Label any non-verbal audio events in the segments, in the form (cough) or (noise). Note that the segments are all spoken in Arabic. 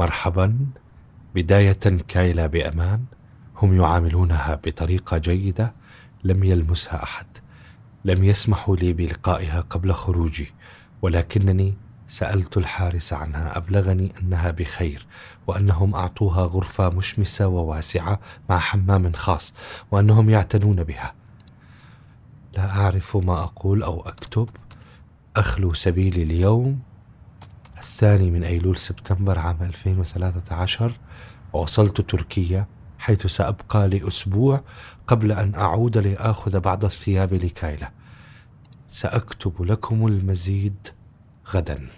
مرحبا. بداية كايلا بأمان. هم يعاملونها بطريقة جيدة. لم يلمسها أحد. لم يسمحوا لي بلقائها قبل خروجي. ولكنني سألت الحارس عنها. أبلغني أنها بخير. وأنهم أعطوها غرفة مشمسة وواسعة مع حمام خاص. وأنهم يعتنون بها. لا أعرف ما أقول أو أكتب. أخلو سبيلي اليوم. الثاني من أيلول سبتمبر عام 2013 ووصلت تركيا حيث سأبقى لأسبوع قبل أن أعود لأخذ بعض الثياب لكايلا. سأكتب لكم المزيد غدا.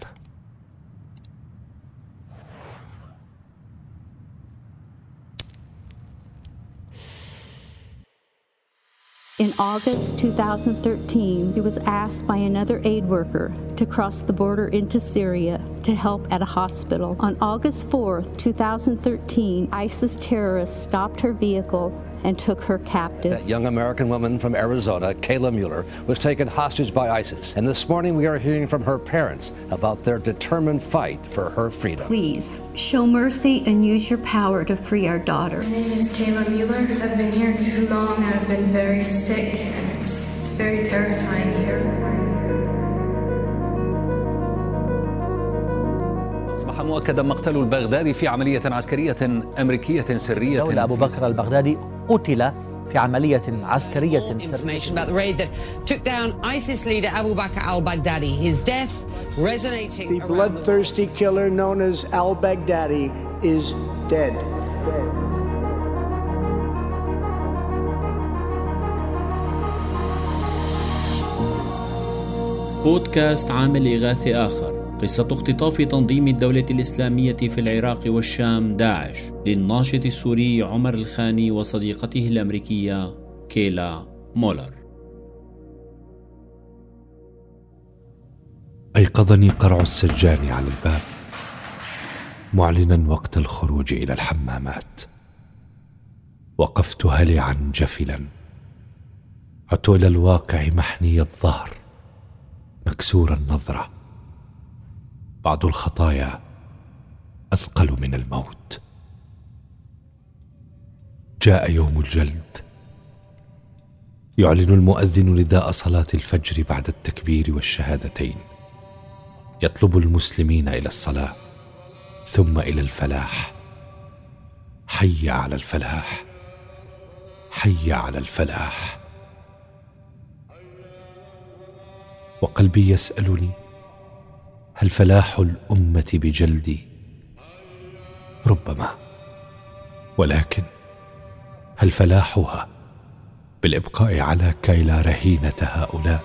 In August 2013, he was asked by another aid worker to cross the border into Syria. To help at a hospital. On August 4, 2013, ISIS terrorists stopped her vehicle and took her captive. That young American woman from Arizona, Kayla Mueller, was taken hostage by ISIS. And this morning we are hearing from her parents about their determined fight for her freedom. Please show mercy and use your power to free our daughter. My name is Kayla Mueller. I've been here too long. And I've been very sick, and it's, it's very terrifying here. مؤكدا مقتل البغدادي في عملية عسكرية أمريكية سرية دولة أبو بكر البغدادي قتل في عملية عسكرية سرية. بودكاست عامل إغاثي آخر. قصة اختطاف تنظيم الدولة الإسلامية في العراق والشام داعش للناشط السوري عمر الخاني وصديقته الأمريكية كيلا مولر. أيقظني قرع السجان على الباب معلنا وقت الخروج إلى الحمامات. وقفت هلعا جفلا عدت إلى الواقع محني الظهر مكسور النظرة. بعض الخطايا أثقل من الموت. جاء يوم الجلد. يعلن المؤذن نداء صلاة الفجر بعد التكبير والشهادتين. يطلب المسلمين إلى الصلاة ثم إلى الفلاح. حي على الفلاح. حي على الفلاح. وقلبي يسألني هل فلاح الأمة بجلدي؟ ربما. ولكن هل فلاحها بالإبقاء على كيلا رهينة هؤلاء؟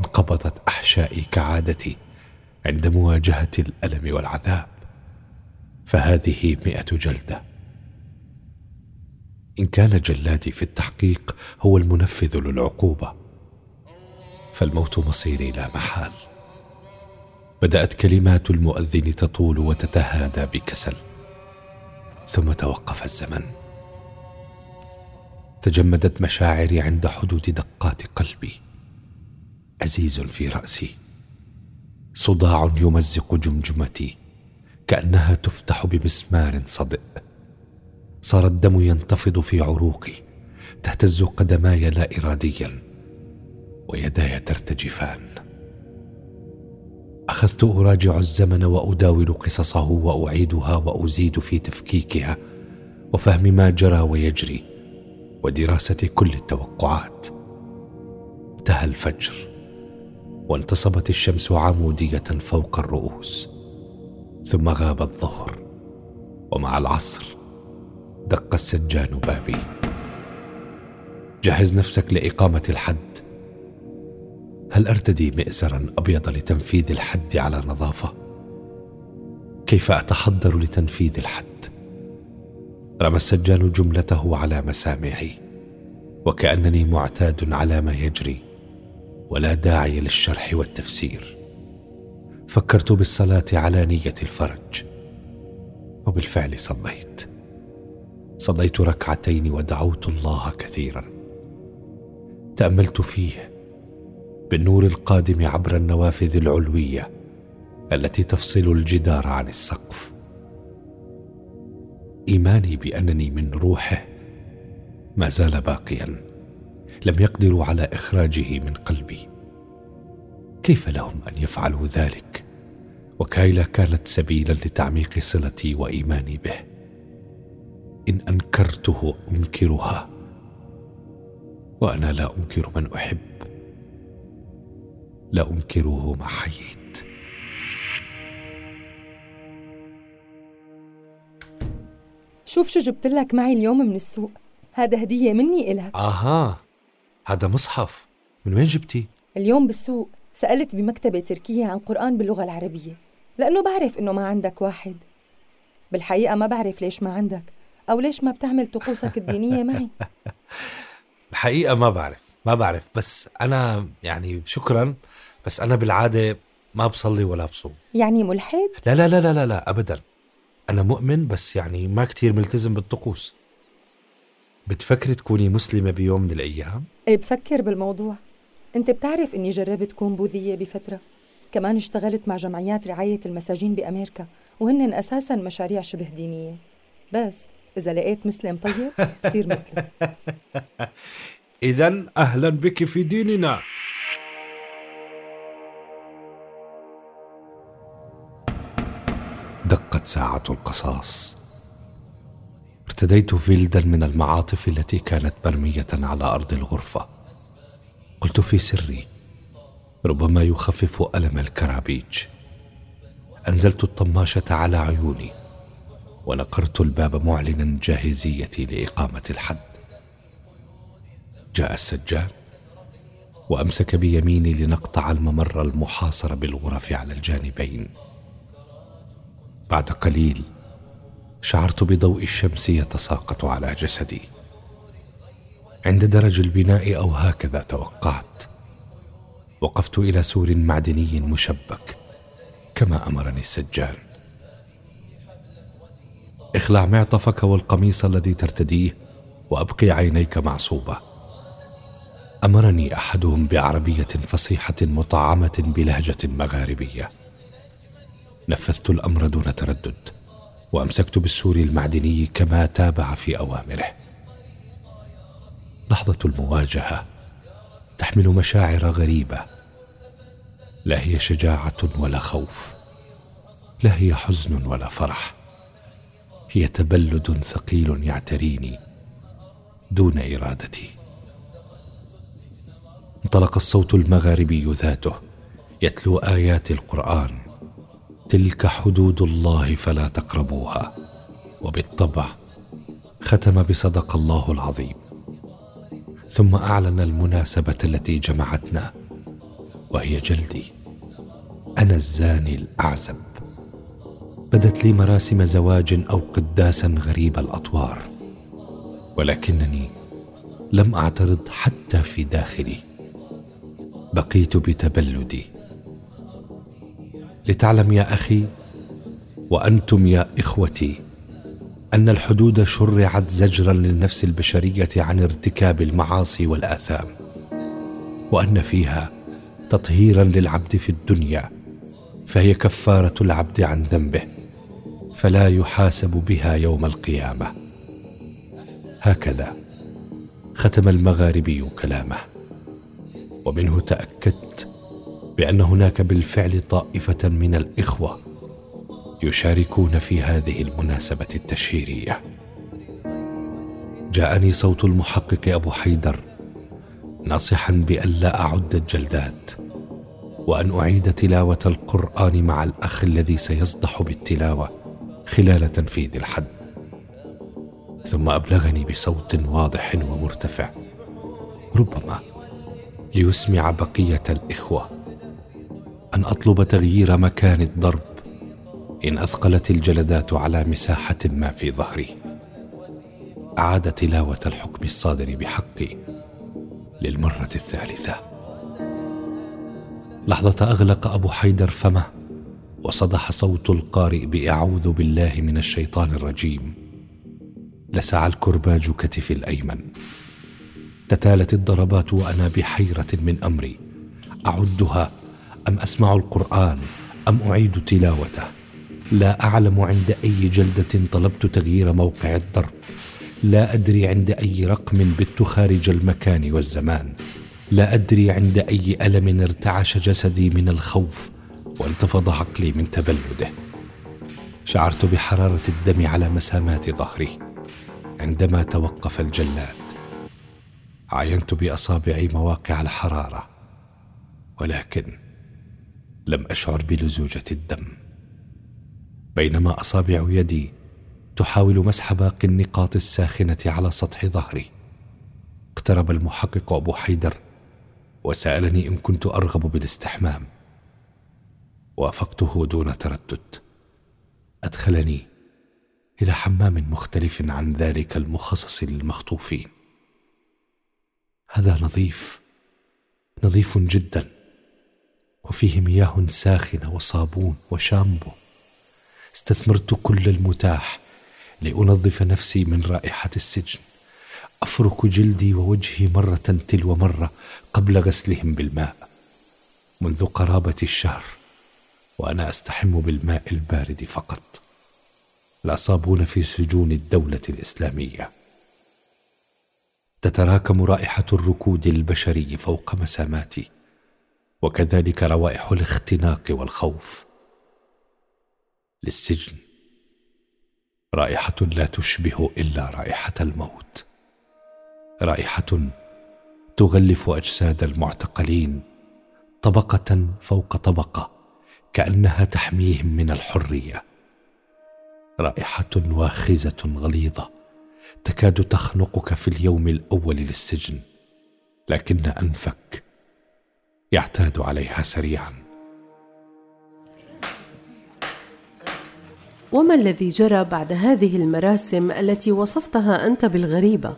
انقبضت أحشائي كعادتي عند مواجهة الألم والعذاب. فهذه مئة جلدة. إن كان جلادي في التحقيق هو المنفذ للعقوبة. فالموت مصيري لا محال. بدأت كلمات المؤذن تطول وتتهادى بكسل. ثم توقف الزمن. تجمدت مشاعري عند حدود دقات قلبي. أزيز في رأسي. صداع يمزق جمجمتي. كأنها تفتح بمسمار صدئ. صار الدم ينتفض في عروقي. تهتز قدماي لا اراديا. ويداي ترتجفان. أخذت أراجع الزمن وأداول قصصه وأعيدها وأزيد في تفكيكها وفهم ما جرى ويجري ودراسة كل التوقعات. انتهى الفجر وانتصبت الشمس عمودية فوق الرؤوس ثم غاب الظهر ومع العصر دق السجان بابي. جهز نفسك لإقامة الحد. هل أرتدي مئزرا أبيض لتنفيذ الحد على نظافة؟ كيف أتحضر لتنفيذ الحد؟ رمى السجان جملته على مسامعي وكأنني معتاد على ما يجري ولا داعي للشرح والتفسير. فكرت بالصلاة على نية الفرج وبالفعل صليت. صليت ركعتين ودعوت الله كثيرا. تأملت فيه بالنور القادم عبر النوافذ العلوية التي تفصل الجدار عن السقف. إيماني بأنني من روحه ما زال باقيا. لم يقدروا على إخراجه من قلبي. كيف لهم أن يفعلوا ذلك؟ وكايلا كانت سبيلا لتعميق صلتي وإيماني به. إن أنكرته أنكرها. وأنا لا أنكر من أحب. لا انكره ما حييت شوف شو جبت لك معي اليوم من السوق. هذا هدية مني إلك. آها هذا مصحف. من وين جبتي؟ اليوم بالسوق. سألت بمكتبة تركية عن قرآن باللغة العربية. لأنه بعرف إنه ما عندك واحد. بالحقيقة ما بعرف ليش ما عندك. أو ليش ما بتعمل طقوسك الدينية معي. (laughs) (laughs) الحقيقة ما بعرف. ما بعرف. بس أنا يعني شكرا بس أنا بالعادة ما بصلي ولا بصوم. يعني ملحد؟ لا لا لا لا لا, لا أبدا. أنا مؤمن بس يعني ما كتير ملتزم بالطقوس. بتفكري تكوني مسلمة بيوم من الأيام؟ إيه بفكر بالموضوع. أنت بتعرف إني جربت كون بوذية بفترة. كمان اشتغلت مع جمعيات رعاية المساجين بأمريكا وهن أساسا مشاريع شبه دينية. بس إذا لقيت مسلم طيب بصير مثله (laughs) إذا أهلا بك في ديننا. ساعة القصاص. ارتديت فيلدًا من المعاطف التي كانت مرمية على أرض الغرفة. قلت في سري ربما يخفف ألم الكرابيج. أنزلت الطماشة على عيوني ونقرت الباب معلنا جاهزيتي لإقامة الحد. جاء السجان وأمسك بيميني لنقطع الممر المحاصر بالغرف على الجانبين. بعد قليل شعرت بضوء الشمس يتساقط على جسدي. عند درج البناء أو هكذا توقعت وقفت إلى سور معدني مشبك كما أمرني السجان. اخلع معطفك والقميص الذي ترتديه وأبقي عينيك معصوبة. أمرني أحدهم بعربية فصيحة مطعمة بلهجة مغاربية. نفذت الأمر دون تردد وأمسكت بالسور المعدني كما تابع في أوامره. لحظة المواجهة تحمل مشاعر غريبة. لا هي شجاعة ولا خوف لا هي حزن ولا فرح. هي تبلد ثقيل يعتريني دون إرادتي. انطلق الصوت المغاربي ذاته يتلو آيات القرآن. تلك حدود الله فلا تقربوها. وبالطبع ختم بصدق الله العظيم. ثم أعلن المناسبة التي جمعتنا وهي جلدي. أنا الزاني الأعزب. بدت لي مراسم زواج أو قداسا غريب الأطوار ولكنني لم أعترض حتى في داخلي. بقيت بتبلدي. لتعلم يا أخي وأنتم يا إخوتي أن الحدود شرعت زجرا للنفس البشرية عن ارتكاب المعاصي والآثام وأن فيها تطهيرا للعبد في الدنيا فهي كفارة العبد عن ذنبه فلا يحاسب بها يوم القيامة. هكذا ختم المغاربي كلامه ومنه تأكدت بأن هناك بالفعل طائفة من الإخوة يشاركون في هذه المناسبة التشهيرية. جاءني صوت المحقق أبو حيدر ناصحا بأن لا أعد الجلدات وأن أعيد تلاوة القرآن مع الأخ الذي سيصدح بالتلاوة خلال تنفيذ الحد. ثم أبلغني بصوت واضح ومرتفع ربما ليسمع بقية الإخوة. أن أطلب تغيير مكان الضرب. إن أثقلت الجلدات على مساحة ما في ظهري. أعاد تلاوة الحكم الصادر بحقي للمرة الثالثة. لحظة أغلق أبو حيدر فمه وصدح صوت القارئ بأعوذ بالله من الشيطان الرجيم. لسع الكرباج كتفي الأيمن. تتالت الضربات وأنا بحيرة من أمري. أعدها أم أسمع القرآن أم أعيد تلاوته؟ لا أعلم عند أي جلدة طلبت تغيير موقع الضرب لا أدري عند أي رقم بت خارج المكان والزمان. لا أدري عند أي ألم ارتعش جسدي من الخوف وانتفض عقلي من تبلده. شعرت بحرارة الدم على مسامات ظهري عندما توقف الجلاد. عاينت بأصابعي مواقع الحرارة ولكن لم أشعر بلزوجة الدم. بينما أصابع يدي تحاول مسح باقي النقاط الساخنة على سطح ظهري. اقترب المحقق أبو حيدر وسألني إن كنت أرغب بالاستحمام. وافقته دون تردد. أدخلني إلى حمام مختلف عن ذلك المخصص للمخطوفين. هذا نظيف نظيف جدا. وفيه مياه ساخنه وصابون وشامبو. استثمرت كل المتاح لأنظف نفسي من رائحة السجن. أفرك جلدي ووجهي مرة تلو مرة قبل غسلهم بالماء. منذ قرابة الشهر وأنا أستحم بالماء البارد فقط. لا صابون في سجون الدولة الإسلامية. تتراكم رائحة الركود البشري فوق مساماتي. وكذلك روائح الاختناق والخوف. للسجن. رائحة لا تشبه إلا رائحة الموت. رائحة تغلف أجساد المعتقلين طبقة فوق طبقة كأنها تحميهم من الحرية. رائحة واخزة غليظة تكاد تخنقك في اليوم الأول للسجن لكن أنفك. يعتاد عليها سريعا. وما الذي جرى بعد هذه المراسم التي وصفتها أنت بالغريبة؟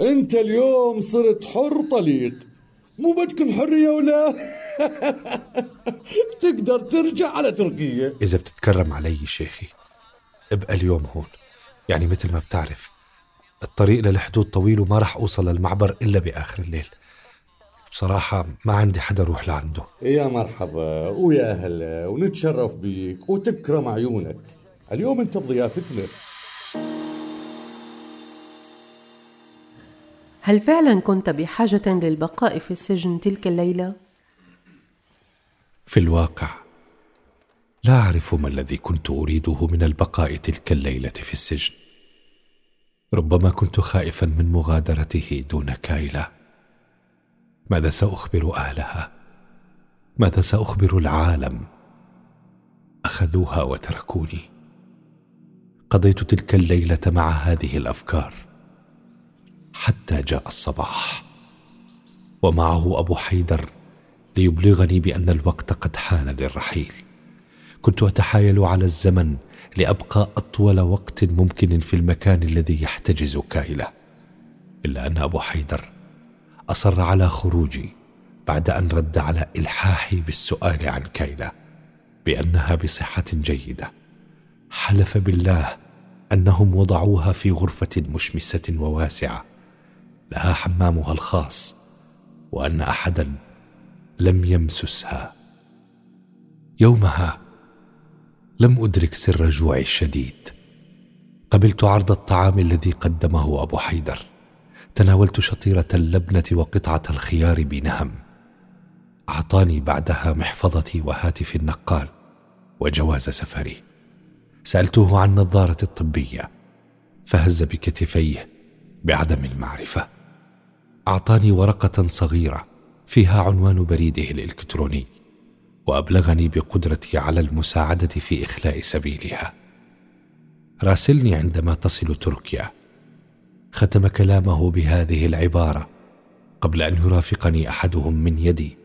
أنت اليوم صرت حر طليق. مو بدكم حرية ولا؟ (laughs) تقدر ترجع على تركيا إذا بتتكرم علي شيخي ابقى اليوم هون. يعني مثل ما بتعرف الطريق للحدود طويل وما رح أوصل للمعبر إلا بآخر الليل. بصراحة ما عندي حدا روح لعنده. يا مرحبا. ويا أهلا ونتشرف بيك وتكرم عيونك. اليوم أنت بضيافتنا هل فعلا كنت بحاجة للبقاء في السجن تلك الليلة؟ في الواقع لا أعرف ما الذي كنت أريده من البقاء تلك الليلة في السجن. ربما كنت خائفا من مغادرته دون كايلا ماذا سأخبر أهلها؟ ماذا سأخبر العالم؟ أخذوها وتركوني. قضيت تلك الليلة مع هذه الأفكار حتى جاء الصباح. ومعه أبو حيدر ليبلغني بأن الوقت قد حان للرحيل. كنت أتحايل على الزمن لأبقى أطول وقت ممكن في المكان الذي يحتجز كايله إلا أن أبو حيدر أصر على خروجي بعد أن رد على إلحاحي بالسؤال عن كايله بأنها بصحة جيدة. حلف بالله أنهم وضعوها في غرفة مشمسة وواسعة لها حمامها الخاص وأن أحدا لم يمسسها. يومها لم أدرك سر جوعي الشديد. قبلت عرض الطعام الذي قدمه أبو حيدر. تناولت شطيرة اللبنة وقطعة الخيار بنهم. أعطاني بعدها محفظتي وهاتف النقال وجواز سفري. سألته عن نظارة الطبية. فهز بكتفيه بعدم المعرفة. أعطاني ورقة صغيرة فيها عنوان بريده الإلكتروني. وأبلغني بقدرتي على المساعدة في إخلاء سبيلها. راسلني عندما تصل تركيا. ختم كلامه بهذه العبارة قبل أن يرافقني أحدهم من يدي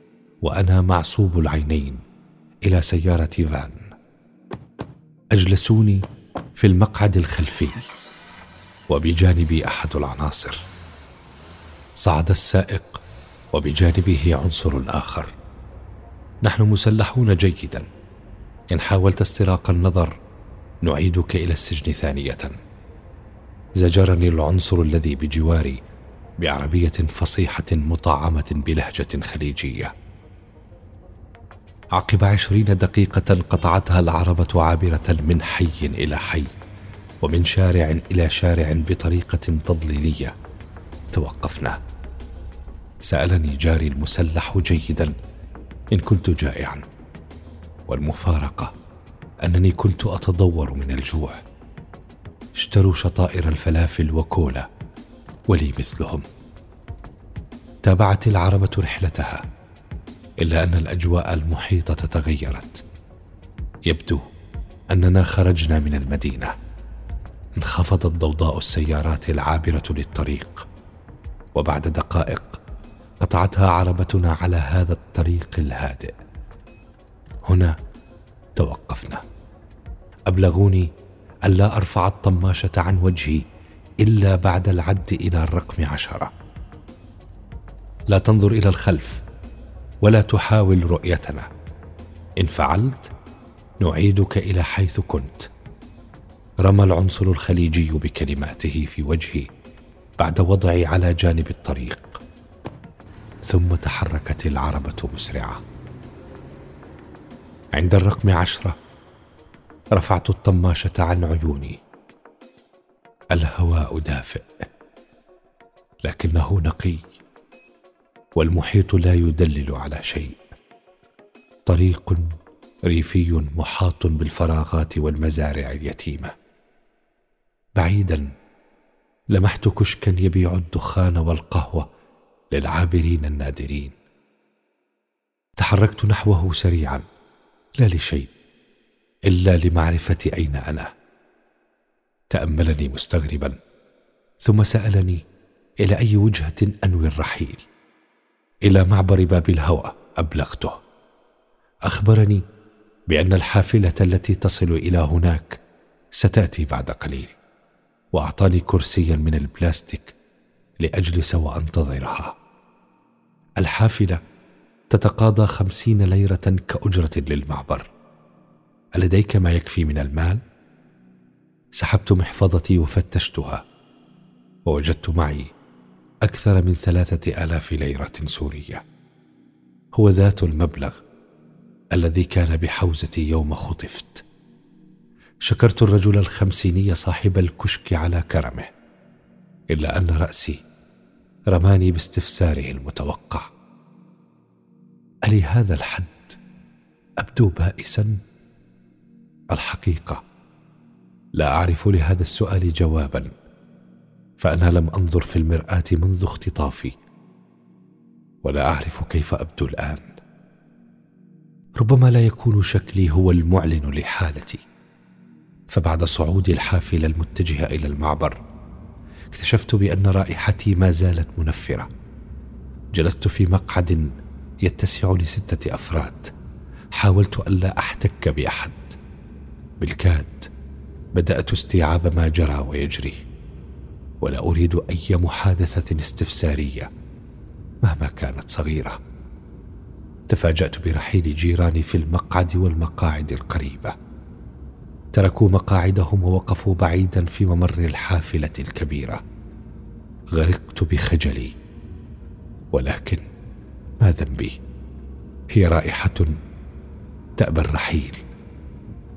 وأنا معصوب العينين إلى سيارة فان. أجلسوني في المقعد الخلفي وبجانبي أحد العناصر. صعد السائق وبجانبه عنصر آخر. نحن مسلحون جيدا. إن حاولت استراق النظر نعيدك إلى السجن ثانية. زجرني العنصر الذي بجواري بعربية فصيحة مطعمة بلهجة خليجية. عقب عشرين دقيقة قطعتها العربة عابرة من حي إلى حي ومن شارع إلى شارع بطريقة تضليلية توقفنا. سألني جاري المسلح جيدا. إن كنت جائعا. والمفارقة أنني كنت أتضور من الجوع. اشتروا شطائر الفلافل وكولا ولي مثلهم. تابعت العربة رحلتها إلا أن الأجواء المحيطة تغيرت. يبدو أننا خرجنا من المدينة. انخفضت ضوضاء السيارات العابرة للطريق. وبعد دقائق قطعتها عربتنا على هذا الطريق الهادئ. هنا توقفنا. أبلغوني ألا أرفع الطماشة عن وجهي إلا بعد العد إلى الرقم عشرة. لا تنظر إلى الخلف ولا تحاول رؤيتنا. إن فعلت نعيدك إلى حيث كنت. رمى العنصر الخليجي بكلماته في وجهي بعد وضعي على جانب الطريق. ثم تحركت العربة مسرعة. عند الرقم عشرة رفعت الطماشة عن عيوني. الهواء دافئ لكنه نقي والمحيط لا يدلل على شيء. طريق ريفي محاط بالفراغات والمزارع اليتيمة. بعيدا لمحت كشكا يبيع الدخان والقهوة. للعابرين النادرين. تحركت نحوه سريعا لا لشيء إلا لمعرفة أين أنا. تأملني مستغربا ثم سألني إلى أي وجهة أنوي الرحيل. إلى معبر باب الهوى أبلغته. أخبرني بأن الحافلة التي تصل إلى هناك ستأتي بعد قليل وأعطاني كرسيا من البلاستيك لاجلس وانتظرها الحافلة تتقاضى خمسين ليرة كأجرة للمعبر. ألديك ما يكفي من المال؟ سحبت محفظتي وفتشتها. ووجدت معي أكثر من ثلاثة آلاف ليرة سورية. هو ذات المبلغ الذي كان بحوزتي يوم خطفت. شكرت الرجل الخمسيني صاحب الكشك على كرمه إلا أن رأسي رماني باستفساره المتوقع. ألي هذا الحد؟ أبدو بائسا. الحقيقة لا أعرف لهذا السؤال جوابا فأنا لم أنظر في المرآة منذ اختطافي. ولا أعرف كيف أبدو الآن. ربما لا يكون شكلي هو المعلن لحالتي. فبعد صعود الحافلة المتجهة إلى المعبر اكتشفت بأن رائحتي ما زالت منفرة. جلست في مقعد يتسع لستة أفراد. حاولت ألا أحتك بأحد. بالكاد بدأت استيعاب ما جرى ويجري. ولا أريد أي محادثة استفسارية مهما كانت صغيرة. تفاجأت برحيل جيراني في المقعد والمقاعد القريبة. تركوا مقاعدهم ووقفوا بعيدا في ممر الحافلة الكبيرة. غرقت بخجلي. ولكن ما ذنبي؟ هي رائحة تأبى الرحيل.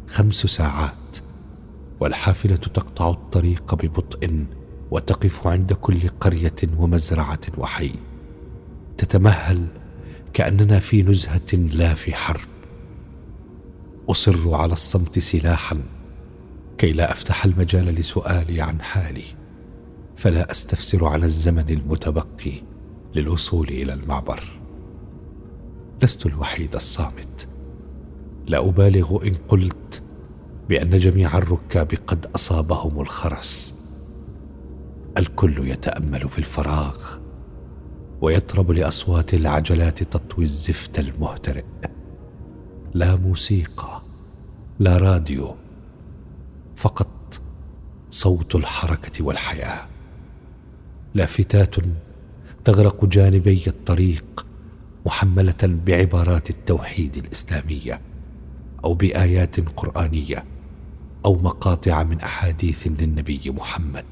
خمس ساعات. والحافلة تقطع الطريق ببطء وتقف عند كل قرية ومزرعة وحي. تتمهل كأننا في نزهة لا في حرب. أصر على الصمت سلاحا كي لا أفتح المجال لسؤالي عن حالي فلا أستفسر عن الزمن المتبقي للوصول إلى المعبر. لست الوحيد الصامت. لا أبالغ إن قلت بأن جميع الركاب قد أصابهم الخرس. الكل يتأمل في الفراغ ويطرب لأصوات العجلات تطوي الزفت المهترئ. لا موسيقى لا راديو فقط صوت الحركة والحياة. لافتات تغرق جانبي الطريق محملة بعبارات التوحيد الإسلامية أو بآيات قرآنية أو مقاطع من أحاديث للنبي محمد.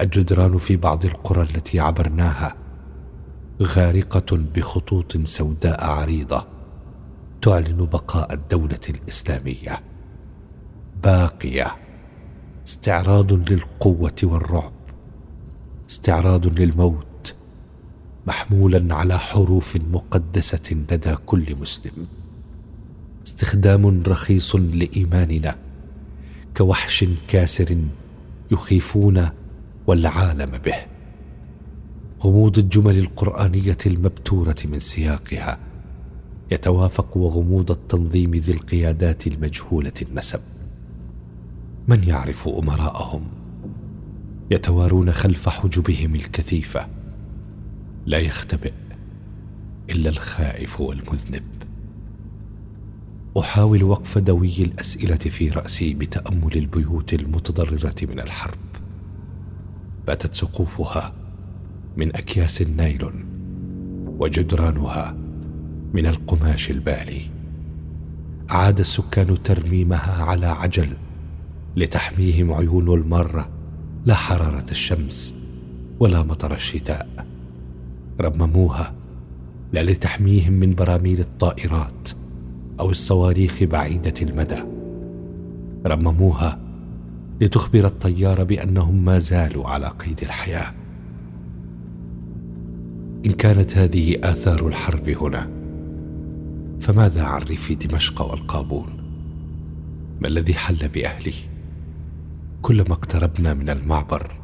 الجدران في بعض القرى التي عبرناها غارقة بخطوط سوداء عريضة. تعلن بقاء الدولة الإسلامية. باقية. استعراض للقوة والرعب. استعراض للموت. محمولا على حروف مقدسة لدى كل مسلم. استخدام رخيص لإيماننا. كوحش كاسر يخيفون والعالم به. غموض الجمل القرآنية المبتورة من سياقها. يتوافق وغموض التنظيم ذي القيادات المجهولة النسب. من يعرف أمراءهم؟ يتوارون خلف حجبهم الكثيفة. لا يختبئ إلا الخائف والمذنب. أحاول وقف دوي الأسئلة في رأسي بتأمل البيوت المتضررة من الحرب. باتت سقوفها من أكياس النايلون وجدرانها من القماش البالي. عاد السكان ترميمها على عجل لتحميهم عيون الماره لا حرارة الشمس ولا مطر الشتاء. رمموها لا لتحميهم من براميل الطائرات أو الصواريخ بعيدة المدى. رمموها لتخبر الطيار بأنهم ما زالوا على قيد الحياة. إن كانت هذه آثار الحرب هنا فماذا عن ريف دمشق والقابون ما الذي حل باهلي كلما اقتربنا من المعبر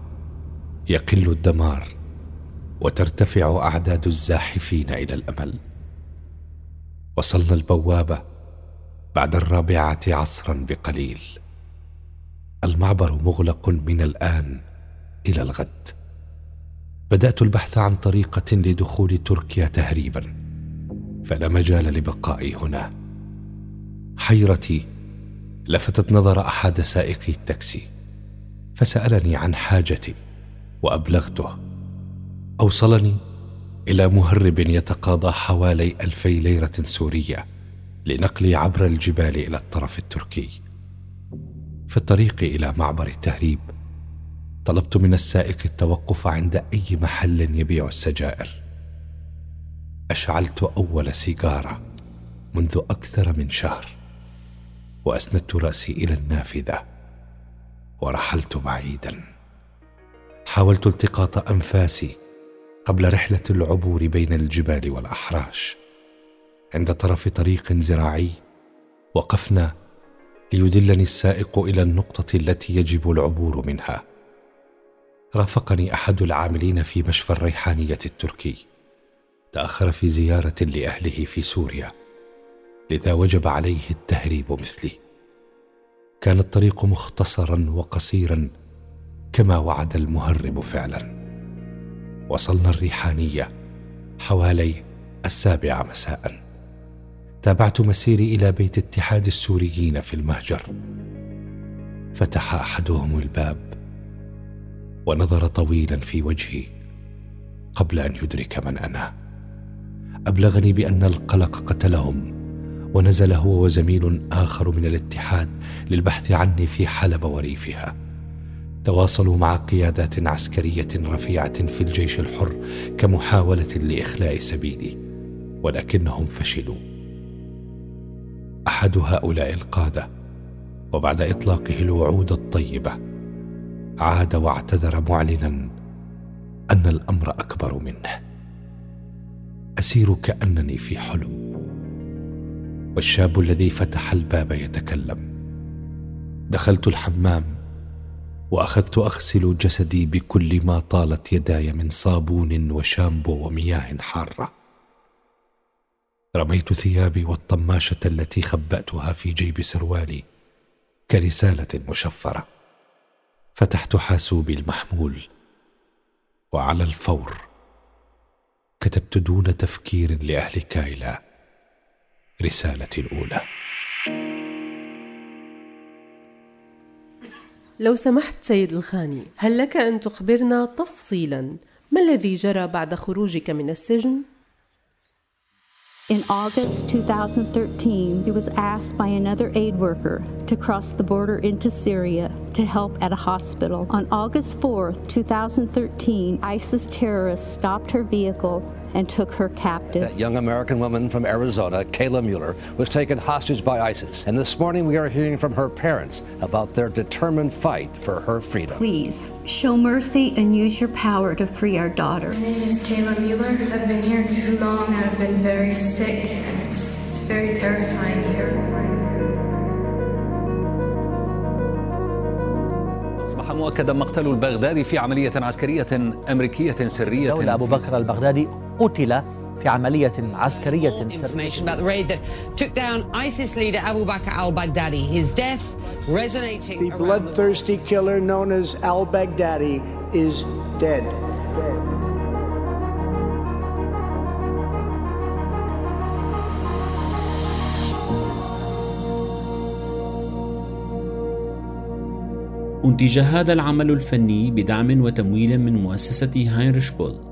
يقل الدمار وترتفع أعداد الزاحفين إلى الأمل. وصلنا البوابة بعد الرابعة عصرا بقليل. المعبر مغلق من الآن إلى الغد. بدأت البحث عن طريقة لدخول تركيا تهريبا. فلا مجال لبقائي هنا. حيرتي لفتت نظر أحد سائقي التاكسي فسألني عن حاجتي وأبلغته. أوصلني إلى مهرب يتقاضى حوالي ألفي ليرة سورية لنقلي عبر الجبال إلى الطرف التركي. في الطريق إلى معبر التهريب طلبت من السائق التوقف عند أي محل يبيع السجائر. أشعلت أول سيجارة منذ أكثر من شهر وأسندت رأسي إلى النافذة ورحلت بعيدا. حاولت التقاط أنفاسي قبل رحلة العبور بين الجبال والأحراش. عند طرف طريق زراعي وقفنا ليدلني السائق إلى النقطة التي يجب العبور منها. رافقني أحد العاملين في مشفى الريحانية التركي. تأخر في زيارة لأهله في سوريا لذا وجب عليه التهريب مثلي كان الطريق مختصرا وقصيرا كما وعد المهرب فعلا. وصلنا الريحانية حوالي السابعه مساء. تابعت مسيري إلى بيت اتحاد السوريين في المهجر. فتح أحدهم الباب ونظر طويلا في وجهي قبل أن يدرك من أنا. أبلغني بأن القلق قتلهم ونزل هو وزميل آخر من الاتحاد للبحث عني في حلب وريفها. تواصلوا مع قيادات عسكرية رفيعة في الجيش الحر كمحاولة لإخلاء سبيلي ولكنهم فشلوا. أحد هؤلاء القادة وبعد إطلاقه الوعود الطيبة عاد واعتذر معلنا أن الأمر أكبر منه. أسير كأنني في حلم. والشاب الذي فتح الباب يتكلم. دخلت الحمام وأخذت أغسل جسدي بكل ما طالت يداي من صابون وشامبو ومياه حارة. رميت ثيابي والطماشة التي خبأتها في جيب سروالي كرسالة مشفرة. فتحت حاسوبي المحمول وعلى الفور كتبت دون تفكير لاهل كايلا رسالتي الأولى. لو سمحت سيد الخاني هل لك أن تخبرنا تفصيلا ما الذي جرى بعد خروجك من السجن؟ In August 2013, he was asked by another aid worker to cross the border into Syria to help at a hospital. On August 4, 2013, ISIS terrorists stopped her vehicle and took her captive. That young American woman from Arizona, Kayla Mueller, was taken hostage by ISIS. And this morning we are hearing from her parents about their determined fight for her freedom. Please show mercy and use your power to free our daughter. My name is Kayla Mueller. I've been here too long. I've been very sick. It's, it's very terrifying here. أصبح مؤكدا مقتل البغدادي في عملية عسكرية أمريكية سرية دولة أبو بكر البغدادي قتل في عملية عسكرية سرية Information about the raid that took down ISIS leader Abu Bakr al-Baghdadi. His death resonating The around the bloodthirsty killer known as al Baghdadi is dead. أنتج هذا العمل الفني بدعم وتمويل من مؤسسة هاينريش بول